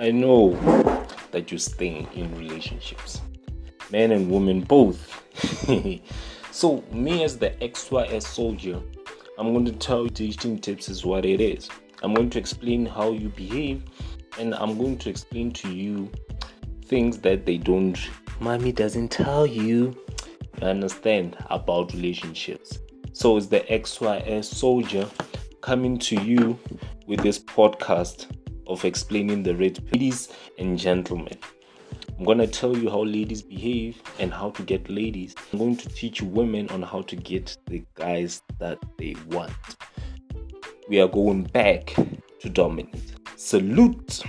I know that you stay in relationships, men and women both. so, me as the XYS soldier, I'm going to tell you dating tips is what it is. I'm going to explain how you behave, and I'm going to explain to you things that they don't, mommy doesn't tell you. Understand about relationships. So, it's the XYS soldier coming to you with this podcast of explaining the red ladies and gentlemen. I'm going to tell you how ladies behave and how to get ladies. I'm going to teach women on how to get the guys that they want. We are going back to dominate. Salute!